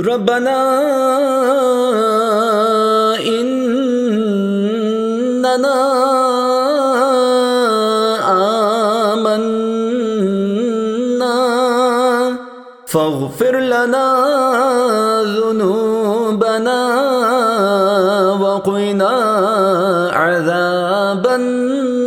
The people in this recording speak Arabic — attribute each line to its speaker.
Speaker 1: ربنا إننا آمنا. فاغفر لنا ذنوبنا وقنا عذاب النار.